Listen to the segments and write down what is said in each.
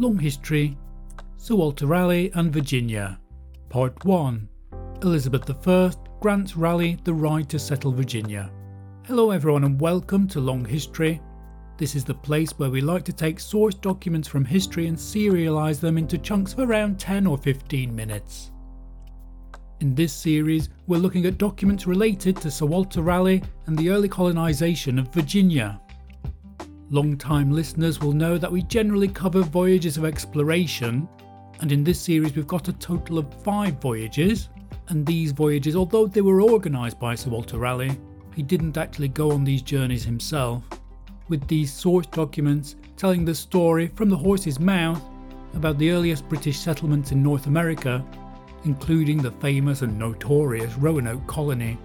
Long History, Sir Walter Raleigh and Virginia, Part 1 Elizabeth I grants Raleigh the right to settle Virginia. Hello, everyone, and welcome to Long History. This is the place where we like to take source documents from history and serialise them into chunks of around 10 or 15 minutes. In this series, we're looking at documents related to Sir Walter Raleigh and the early colonisation of Virginia. Long-time listeners will know that we generally cover voyages of exploration, and in this series we've got a total of five voyages. And these voyages, although they were organised by Sir Walter Raleigh, he didn't actually go on these journeys himself. With these source documents telling the story from the horse's mouth about the earliest British settlements in North America, including the famous and notorious Roanoke colony.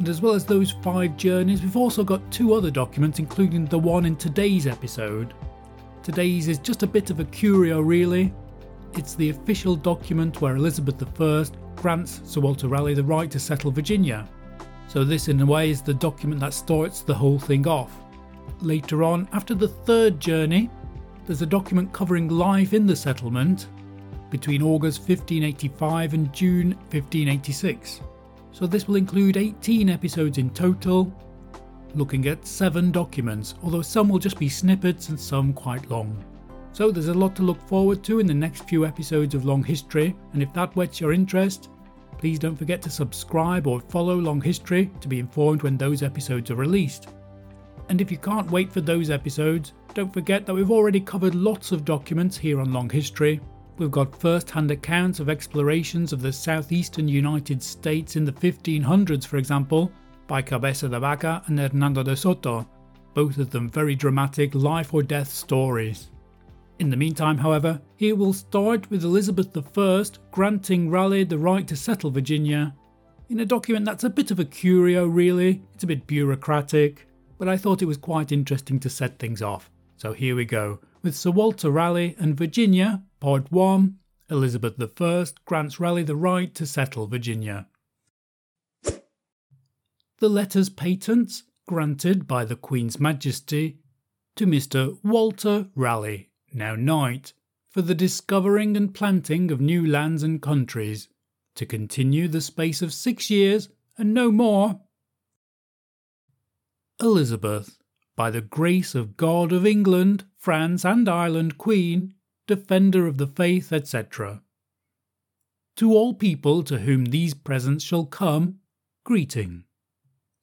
And as well as those five journeys, we've also got two other documents, including the one in today's episode. Today's is just a bit of a curio, really. It's the official document where Elizabeth I grants Sir Walter Raleigh the right to settle Virginia. So, this, in a way, is the document that starts the whole thing off. Later on, after the third journey, there's a document covering life in the settlement between August 1585 and June 1586 so this will include 18 episodes in total, looking at 7 documents, although some will just be snippets and some quite long. So there's a lot to look forward to in the next few episodes of Long History, and if that whets your interest, please don't forget to subscribe or follow Long History to be informed when those episodes are released. And if you can't wait for those episodes, don't forget that we've already covered lots of documents here on Long History, We've got first hand accounts of explorations of the southeastern United States in the 1500s, for example, by Cabeza de Vaca and Hernando de Soto, both of them very dramatic life or death stories. In the meantime, however, here we'll start with Elizabeth I granting Raleigh the right to settle Virginia in a document that's a bit of a curio, really. It's a bit bureaucratic, but I thought it was quite interesting to set things off. So here we go with Sir Walter Raleigh and Virginia Part 1 Elizabeth I grants Raleigh the right to settle Virginia. The letters patents granted by the Queen's Majesty to Mr. Walter Raleigh, now Knight, for the discovering and planting of new lands and countries, to continue the space of six years and no more. Elizabeth, by the grace of God of England, France, and Ireland Queen, defender of the faith, etc. To all people to whom these presents shall come, greeting.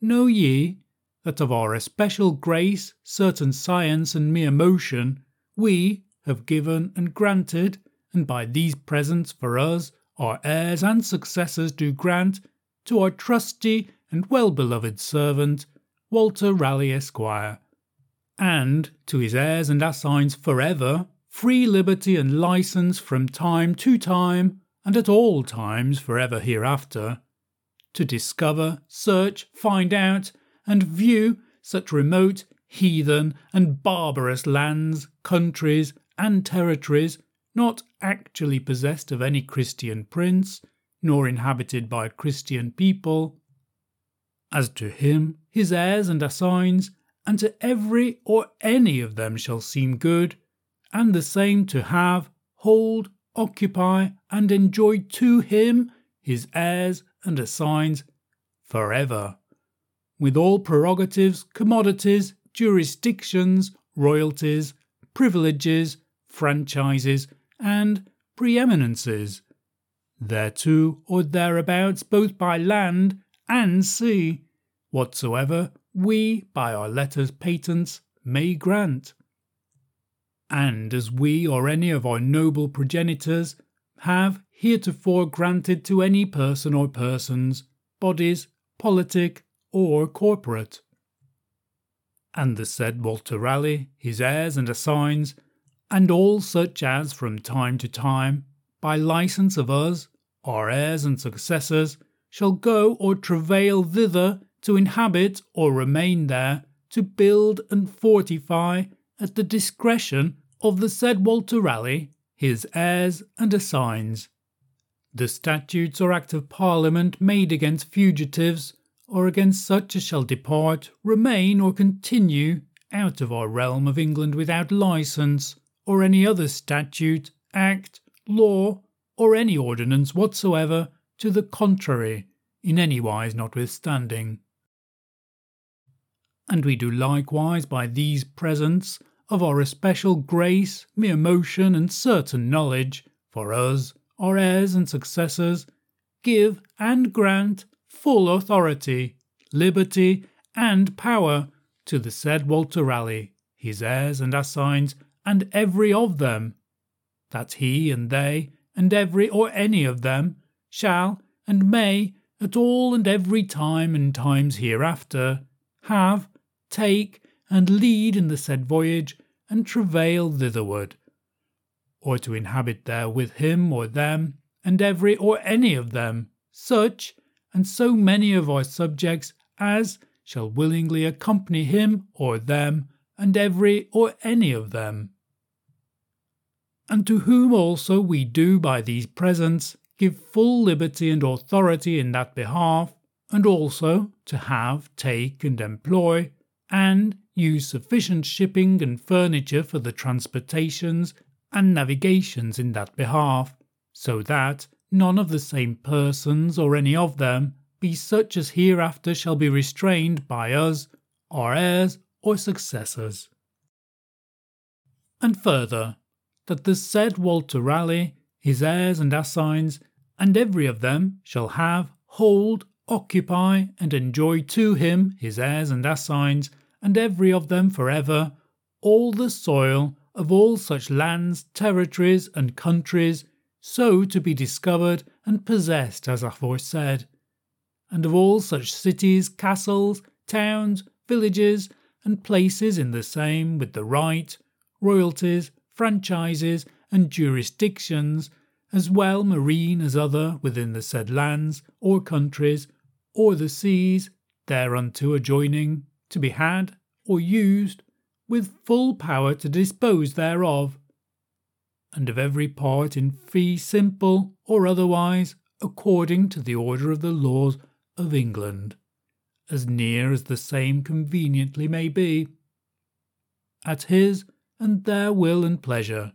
Know ye that of our especial grace, certain science, and mere motion, we have given and granted, and by these presents for us, our heirs and successors do grant, to our trusty and well beloved servant, Walter Raleigh Esquire, and to his heirs and assigns forever, free liberty and license from time to time, and at all times forever hereafter, to discover, search, find out, and view such remote, heathen, and barbarous lands, countries, and territories not actually possessed of any Christian prince, nor inhabited by Christian people, as to him, his heirs and assigns, and to every or any of them shall seem good, and the same to have, hold, occupy, and enjoy to him, his heirs and assigns, forever, with all prerogatives, commodities, jurisdictions, royalties, privileges, franchises, and preeminences, thereto or thereabouts, both by land and sea, whatsoever we by our letters patents may grant and as we or any of our noble progenitors have heretofore granted to any person or persons, bodies, politic or corporate. And the said Walter Raleigh, his heirs and assigns, and all such as from time to time, by license of us, our heirs and successors, shall go or travail thither to inhabit or remain there, to build and fortify at the discretion of the said Walter Raleigh, his heirs and assigns. The statutes or act of Parliament made against fugitives, or against such as shall depart, remain, or continue out of our realm of England without license, or any other statute, act, law, or any ordinance whatsoever to the contrary, in any wise notwithstanding. And we do likewise by these presents of our especial grace, mere motion, and certain knowledge, for us, our heirs and successors, give and grant full authority, liberty, and power to the said Walter Raleigh, his heirs and assigns, and every of them, that he and they, and every or any of them, shall and may, at all and every time and times hereafter, have, take, and lead in the said voyage, and travail thitherward, or to inhabit there with him or them, and every or any of them, such and so many of our subjects as shall willingly accompany him or them, and every or any of them. And to whom also we do by these presents give full liberty and authority in that behalf, and also to have, take, and employ, and use sufficient shipping and furniture for the transportations and navigations in that behalf, so that none of the same persons or any of them be such as hereafter shall be restrained by us, our heirs or successors. And further, that the said Walter Raleigh, his heirs and assigns, and every of them shall have, hold, occupy, and enjoy to him, his heirs and assigns, and every of them for ever, all the soil of all such lands, territories, and countries, so to be discovered and possessed as aforesaid, and of all such cities, castles, towns, villages, and places in the same with the right, royalties, franchises, and jurisdictions, as well marine as other within the said lands, or countries, or the seas, thereunto adjoining, to be had, or used, with full power to dispose thereof, and of every part in fee simple or otherwise, according to the order of the laws of England, as near as the same conveniently may be, at his and their will and pleasure,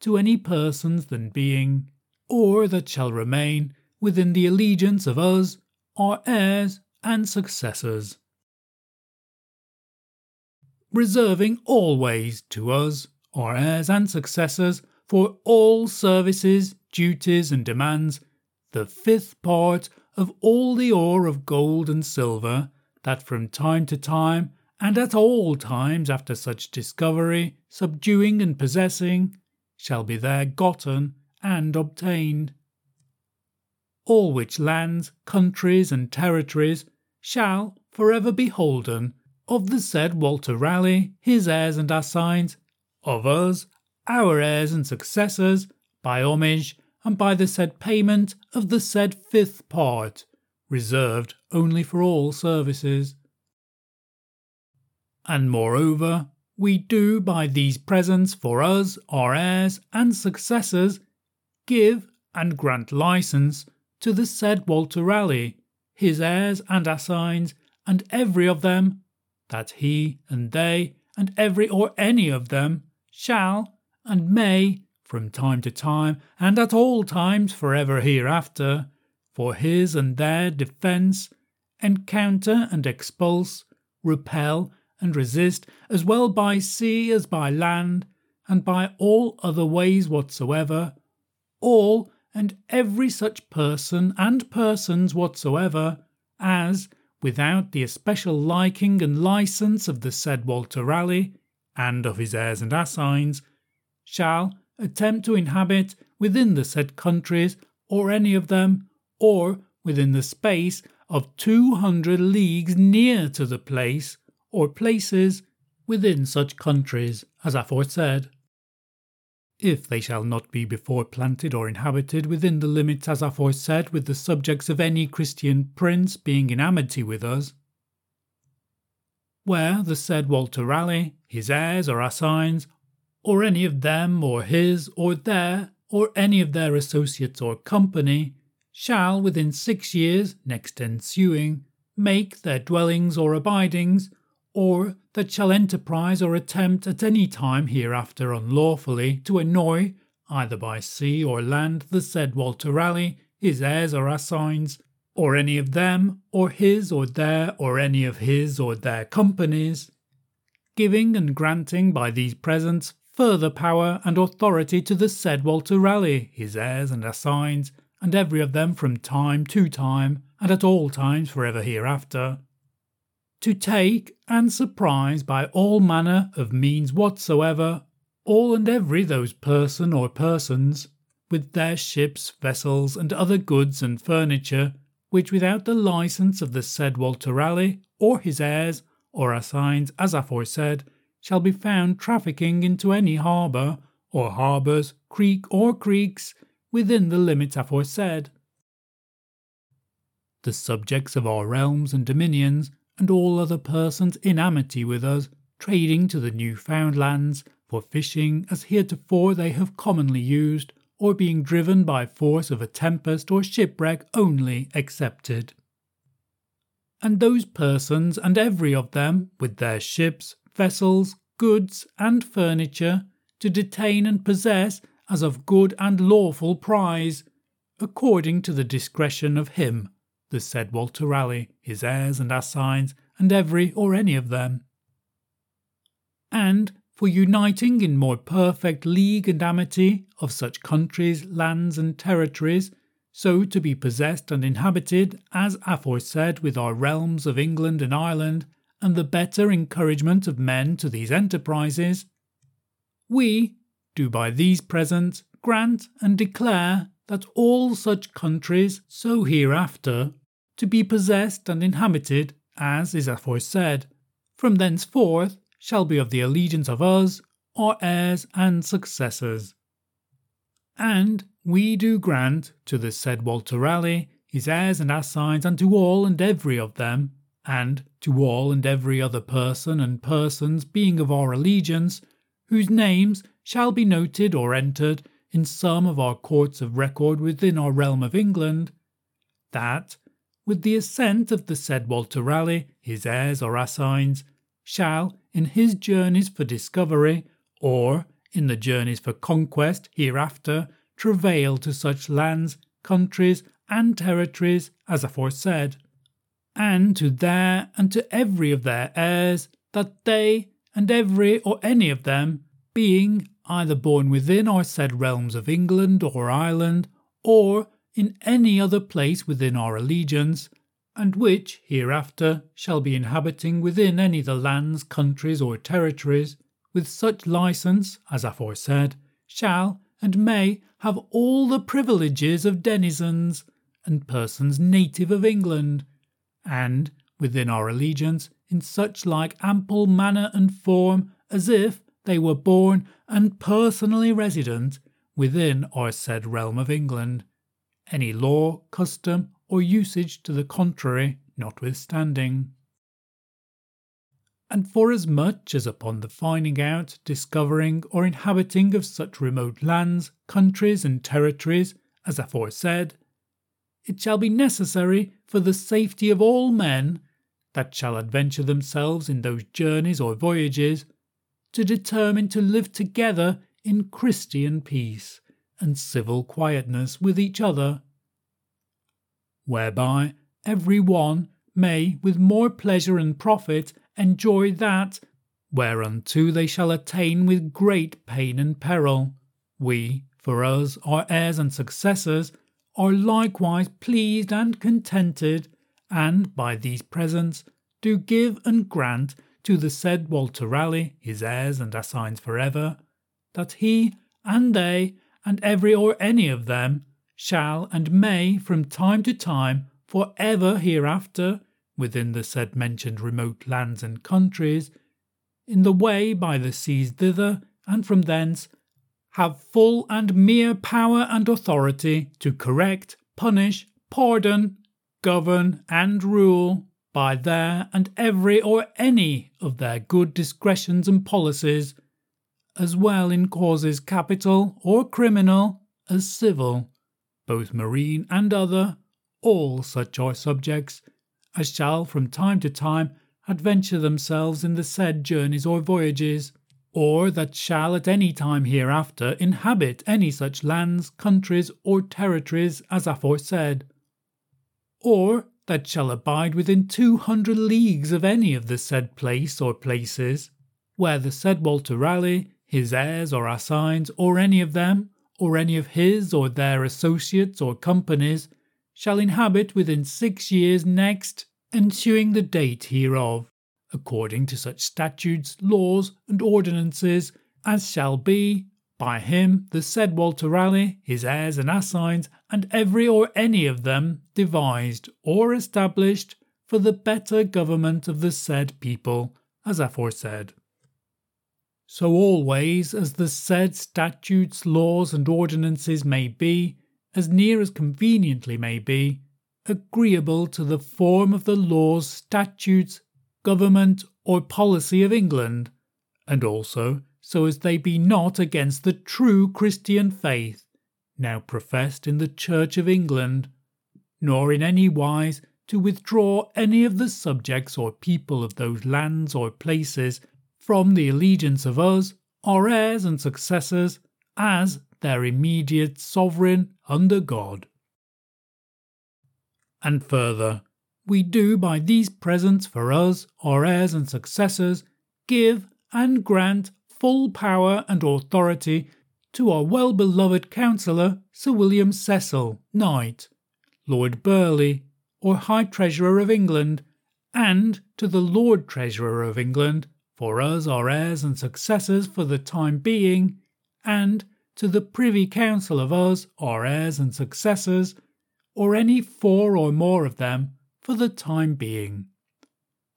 to any persons than being, or that shall remain within the allegiance of us, our heirs and successors. Reserving always to us, our heirs and successors, for all services, duties, and demands, the fifth part of all the ore of gold and silver that from time to time and at all times after such discovery, subduing and possessing, shall be there gotten and obtained. All which lands, countries, and territories shall for ever be holden of the said Walter Raleigh, his heirs and assigns, of us, our heirs and successors, by homage and by the said payment of the said fifth part, reserved only for all services. And moreover, we do by these presents for us, our heirs and successors, give and grant license to the said Walter Raleigh, his heirs and assigns, and every of them, that he and they, and every or any of them, shall and may from time to time, and at all times for ever hereafter, for his and their defence, encounter and expulse, repel and resist, as well by sea as by land, and by all other ways whatsoever, all and every such person and persons whatsoever, as, without the especial liking and license of the said Walter Raleigh, and of his heirs and assigns, shall attempt to inhabit within the said countries, or any of them, or within the space of two hundred leagues near to the place, or places within such countries, as aforesaid. If they shall not be before planted or inhabited within the limits as aforesaid with the subjects of any Christian prince being in amity with us, where the said Walter Raleigh, his heirs or assigns, or any of them, or his, or their, or any of their associates or company, shall within six years next ensuing make their dwellings or abidings, or that shall enterprise or attempt at any time hereafter unlawfully to annoy, either by sea or land, the said Walter Raleigh, his heirs or assigns, or any of them, or his or their, or any of his or their companies, giving and granting by these presents further power and authority to the said Walter Raleigh, his heirs and assigns, and every of them from time to time, and at all times for ever hereafter, to take and surprise by all manner of means whatsoever all and every those person or persons, with their ships, vessels, and other goods and furniture, which without the license of the said Walter Raleigh, or his heirs, or assigns as aforesaid, shall be found trafficking into any harbour, or harbours, creek, or creeks, within the limits aforesaid. The subjects of our realms and dominions, and all other persons in amity with us, trading to the new found lands, for fishing as heretofore they have commonly used, or being driven by force of a tempest or shipwreck only excepted. And those persons and every of them, with their ships, vessels, goods, and furniture, to detain and possess as of good and lawful prize, according to the discretion of him, the said Walter Raleigh, his heirs and assigns, and every or any of them. And for uniting in more perfect league and amity of such countries, lands, and territories, so to be possessed and inhabited, as aforesaid, with our realms of England and Ireland, and the better encouragement of men to these enterprises, we do by these presents grant and declare that all such countries so hereafter to be possessed and inhabited as is aforesaid, from thenceforth shall be of the allegiance of us, our heirs and successors. And we do grant to the said Walter Raleigh, his heirs and assigns, and to all and every of them, and to all and every other person and persons being of our allegiance, whose names shall be noted or entered in some of our courts of record within our realm of England, that, with the assent of the said Walter Raleigh, his heirs or assigns, shall, in his journeys for discovery, or in the journeys for conquest hereafter, travail to such lands, countries, and territories as aforesaid, and to their and to every of their heirs, that they and every or any of them, being either born within our said realms of England or Ireland, or in any other place within our allegiance, and which hereafter shall be inhabiting within any of the lands, countries, or territories, with such license as aforesaid, shall and may have all the privileges of denizens and persons native of England, and within our allegiance in such like ample manner and form as if they were born and personally resident within our said realm of England, any law, custom, or usage to the contrary notwithstanding. And forasmuch as upon the finding out, discovering, or inhabiting of such remote lands, countries, and territories as aforesaid, it shall be necessary for the safety of all men that shall adventure themselves in those journeys or voyages to determine to live together in Christian peace and civil quietness with each other whereby every one may with more pleasure and profit enjoy that whereunto they shall attain with great pain and peril. We, for us, our heirs and successors, are likewise pleased and contented, and by these presents do give and grant to the said Walter Raleigh, his heirs and assigns for ever, that he and they and every or any of them shall and may from time to time for ever hereafter, within the said mentioned remote lands and countries, in the way by the seas thither, and from thence, have full and mere power and authority to correct, punish, pardon, govern, and rule by their and every or any of their good discretions and policies, as well in causes capital or criminal as civil. Both marine and other, all such are subjects, as shall from time to time adventure themselves in the said journeys or voyages, or that shall at any time hereafter inhabit any such lands, countries, or territories as aforesaid, or that shall abide within two hundred leagues of any of the said place or places, where the said Walter Raleigh, his heirs or assigns, or any of them, or any of his or their associates or companies, shall inhabit within six years next ensuing the date hereof, according to such statutes, laws, and ordinances as shall be by him the said Walter Raleigh, his heirs and assigns, and every or any of them devised or established for the better government of the said people, as aforesaid. So always as the said statutes, laws, and ordinances may be, as near as conveniently may be, agreeable to the form of the laws, statutes, government, or policy of England, and also so as they be not against the true Christian faith, now professed in the Church of England, nor in any wise to withdraw any of the subjects or people of those lands or places from the allegiance of us, our heirs and successors, as their immediate sovereign under God. And further, we do by these presents for us, our heirs and successors, give and grant full power and authority to our well beloved counsellor, Sir William Cecil, Knight, Lord Burleigh, or High Treasurer of England, and to the Lord Treasurer of England, for us, our heirs and successors for the time being, and to the Privy Council of us, our heirs and successors, or any four or more of them for the time being.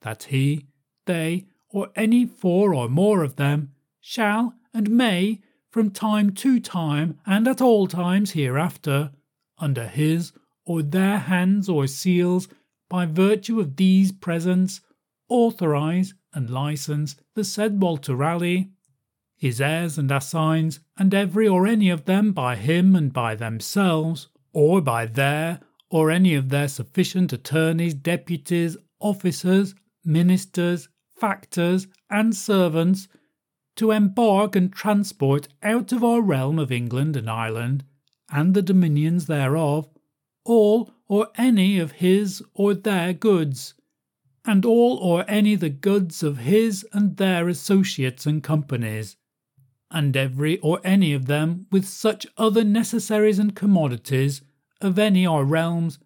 That he, they, or any four or more of them shall and may, from time to time and at all times hereafter, under his or their hands or seals, by virtue of these presents, authorize and license the said Walter Raleigh, his heirs and assigns, and every or any of them by him and by themselves, or by their or any of their sufficient attorneys, deputies, officers, ministers, factors, and servants, to embark and transport out of our realm of England and Ireland, and the dominions thereof, all or any of his or their goods, and all or any the goods of his and their associates and companies, and every or any of them with such other necessaries and commodities of any our realms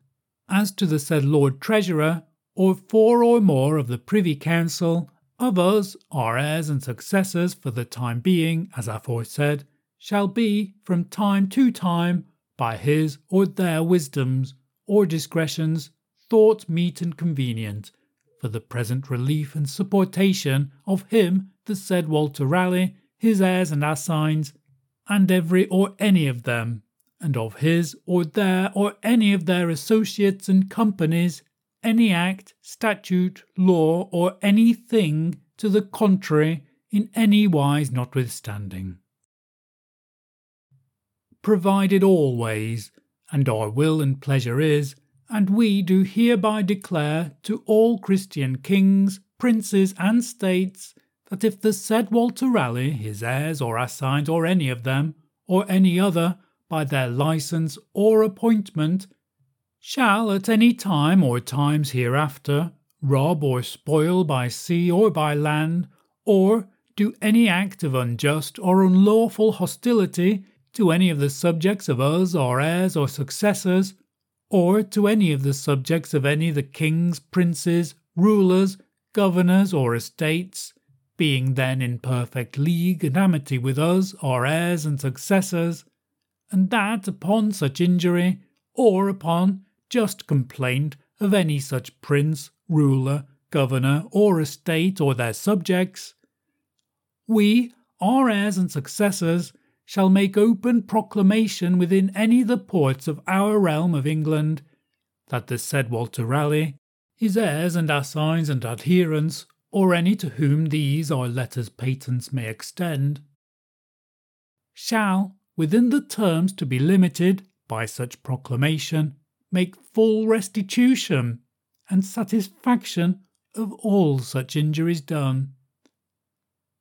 as to the said Lord Treasurer, or four or more of the Privy Council, of us, our heirs and successors for the time being, as aforesaid, shall be from time to time, by his or their wisdoms or discretions, thought meet and convenient, for the present relief and supportation of him the said Walter Raleigh, his heirs and assigns, and every or any of them, and of his or their or any of their associates and companies, any act, statute, law, or any thing to the contrary in any wise notwithstanding. Provided always, and our will and pleasure is, and we do hereby declare to all Christian kings, princes, and states that if the said Walter Raleigh, his heirs or assigns, or any of them, or any other, by their license or appointment, shall at any time or times hereafter rob or spoil by sea or by land, or do any act of unjust or unlawful hostility to any of the subjects of us, or heirs or successors, or to any of the subjects of any of the kings, princes, rulers, governors, or estates, being then in perfect league and amity with us, our heirs and successors, and that upon such injury, or upon just complaint of any such prince, ruler, governor, or estate or their subjects, we, our heirs and successors, shall make open proclamation within any of the ports of our realm of England, that the said Walter Raleigh, his heirs and assigns and adherents, or any to whom these our letters patents may extend, shall, within the terms to be limited by such proclamation, make full restitution and satisfaction of all such injuries done.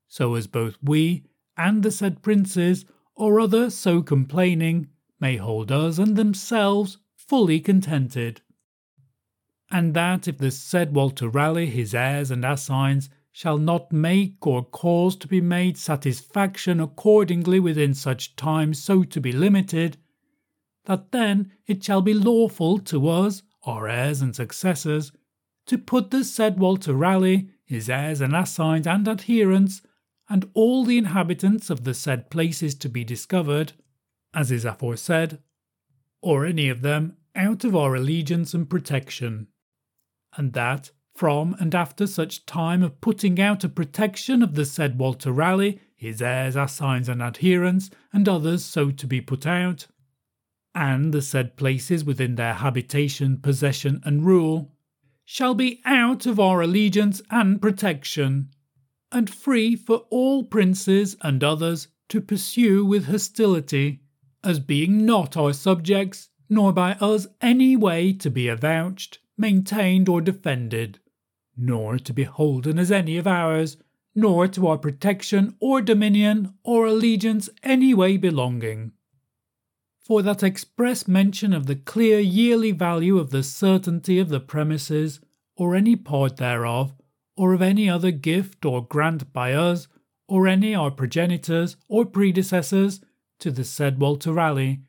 So as both we and the said princes or other so complaining may hold us and themselves fully contented. And that if the said Walter Raleigh, his heirs and assigns, shall not make or cause to be made satisfaction accordingly within such time so to be limited, that then it shall be lawful to us, our heirs and successors, to put the said Walter Raleigh, his heirs and assigns and adherents, and all the inhabitants of the said places to be discovered, as is aforesaid, or any of them out of our allegiance and protection, and that from and after such time of putting out a protection of the said Walter Raleigh, his heirs, assigns, and adherents, and others so to be put out, and the said places within their habitation, possession, and rule, shall be out of our allegiance and protection, and free for all princes and others to pursue with hostility, as being not our subjects, nor by us any way to be avouched, maintained, or defended, nor to be holden as any of ours, nor to our protection or dominion or allegiance any way belonging. For that express mention of the clear yearly value of the certainty of the premises, or any part thereof, or of any other gift or grant by us, or any our progenitors or predecessors, to the said Walter Raleigh,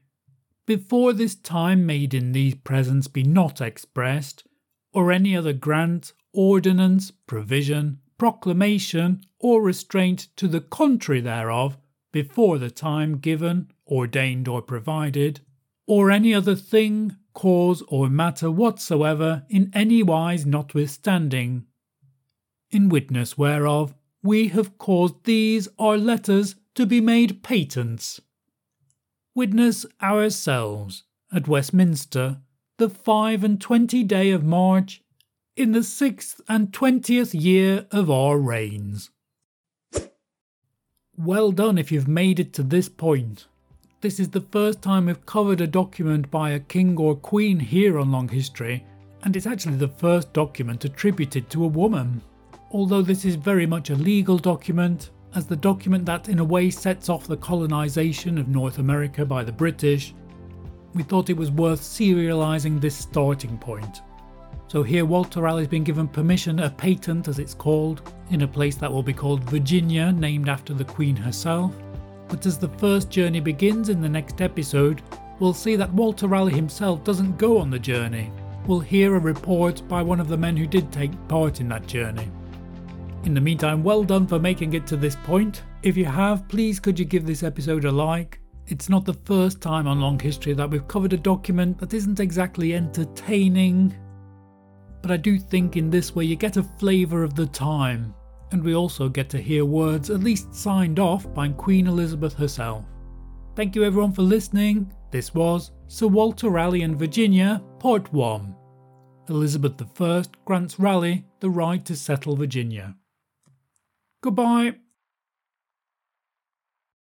before this time made in these presents be not expressed, or any other grant, ordinance, provision, proclamation, or restraint to the contrary thereof, before the time given ordained or provided, or any other thing, cause, or matter whatsoever in any wise notwithstanding. In witness whereof we have caused these our letters to be made patents. Witness ourselves at Westminster, the five and twenty day of March, in the sixth and twentieth year of our reigns. Well done if you've made it to this point. This is the first time we've covered a document by a king or queen here on Long History, and it's actually the first document attributed to a woman. Although this is very much a legal document, as the document that in a way sets off the colonisation of North America by the British, we thought it was worth serialising this starting point. So here Walter Raleigh has been given permission, a patent as it's called, in a place that will be called Virginia, named after the Queen herself. But as the first journey begins in the next episode, we'll see that Walter Raleigh himself doesn't go on the journey. We'll hear a report by one of the men who did take part in that journey. In the meantime, well done for making it to this point. If you have, please could you give this episode a like? It's not the first time on Long History that we've covered a document that isn't exactly entertaining, but I do think in this way you get a flavour of the time and we also get to hear words at least signed off by Queen Elizabeth herself. Thank you everyone for listening. This was Sir Walter Raleigh and Virginia, Part 1. Elizabeth I grants Raleigh the right to settle Virginia. Goodbye.